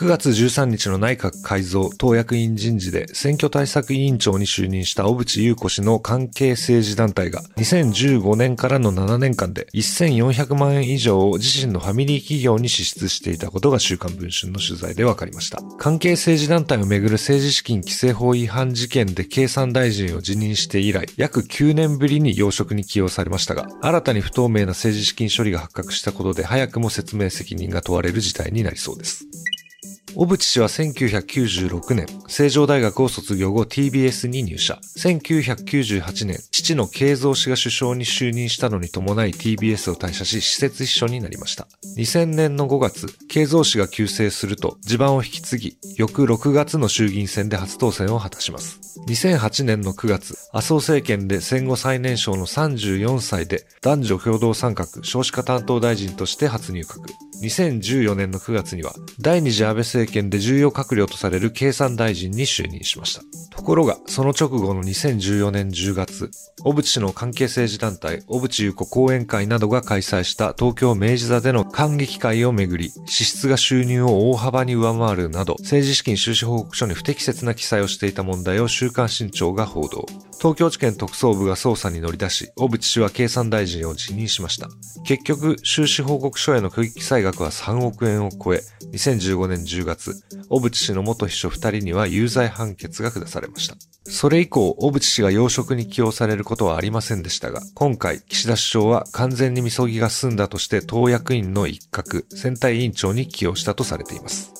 9月13日の内閣改造党役員人事で選挙対策委員長に就任した小渕優子氏の関係政治団体が2015年からの7年間で1400万円以上を自身のファミリー企業に支出していたことが週刊文春の取材で分かりました。関係政治団体をめぐる政治資金規正法違反事件で経産大臣を辞任して以来、約9年ぶりに要職に起用されましたが、新たに不透明な政治資金処理が発覚したことで早くも説明責任が問われる事態になりそうです。小渕氏は1996年、成城大学を卒業後 TBS に入社。1998年、父の慶三氏が首相に就任したのに伴い TBS を退社し、施設秘書になりました。2000年の5月、慶三氏が急逝すると、地盤を引き継ぎ、翌6月の衆議院選で初当選を果たします。2008年の9月、麻生政権で戦後最年少の34歳で男女共同参画少子化担当大臣として初入閣。2014年の9月には、第二次安倍政権で重要閣僚とされる経産大臣に就任しました。ところが、その直後の2014年10月、小渕氏の関係政治団体、小渕優子講演会などが開催した東京明治座での感激会をめぐり、支出が収入を大幅に上回るなど、政治資金収支報告書に不適切な記載をしていた問題を週刊新潮が報道。東京地検特捜部が捜査に乗り出し、小渕氏は経産大臣を辞任しました。結局、収支報告書への区域記載が額は3億円を超え、2015年10月、小渕氏の元秘書2人には有罪判決が下されました。それ以降、小渕氏が要職に起用されることはありませんでしたが、今回、岸田首相は完全にみそぎが済んだとして党役員の一角、選対委員長に起用したとされています。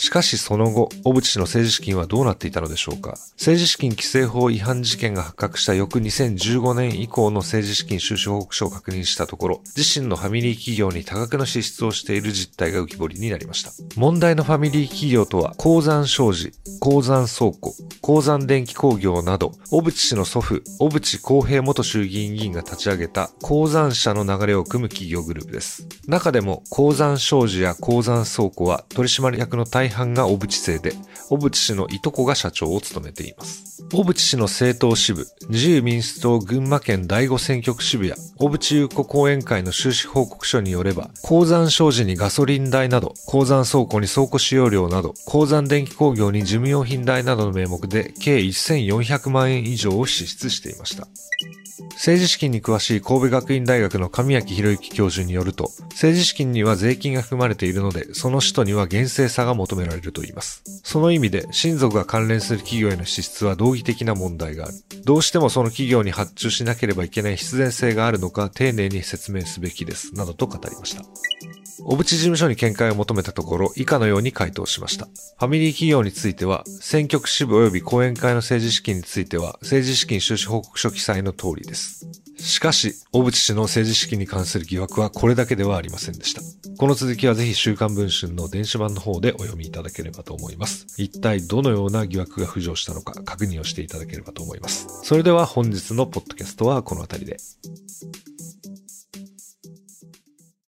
しかしその後、小渕氏の政治資金はどうなっていたのでしょうか？政治資金規正法違反事件が発覚した翌2015年以降の政治資金収支報告書を確認したところ、自身のファミリー企業に多額の支出をしている実態が浮き彫りになりました。問題のファミリー企業とは、鉱山商事、鉱山倉庫、鉱山電気工業など、小渕氏の祖父、小渕公平元衆議院議員が立ち上げた鉱山社の流れを組む企業グループです。中でも、鉱山商事や鉱山倉庫は取締役の大半が小渕姓で、小渕氏のいとこが社長を務めています。小渕氏の政党支部、自由民主党群馬県第5選挙区支部や、小渕優子講演会の収支報告書によれば、鉱山商事にガソリン代など、鉱山倉庫に倉庫使用料など、鉱山電気工業に事務用品代などの名目で、計1400万円以上を支出していました。政治資金に詳しい神戸学院大学の神谷博之教授によると、政治資金には税金が含まれているので、その使途には厳正さが求めめられると言います。その意味で、親族が関連する企業への支出は道義的な問題がある。どうしてもその企業に発注しなければいけない必然性があるのか丁寧に説明すべきです。などと語りました。小渕事務所に見解を求めたところ、以下のように回答しました。ファミリー企業については、選挙区支部及び講演会の政治資金については、政治資金収支報告書記載の通りです。しかし、小渕氏の政治資金に関する疑惑はこれだけではありませんでした。この続きはぜひ週刊文春の電子版の方でお読みいただければと思います。一体どのような疑惑が浮上したのか確認をしていただければと思います。それでは本日のポッドキャストはこの辺りで。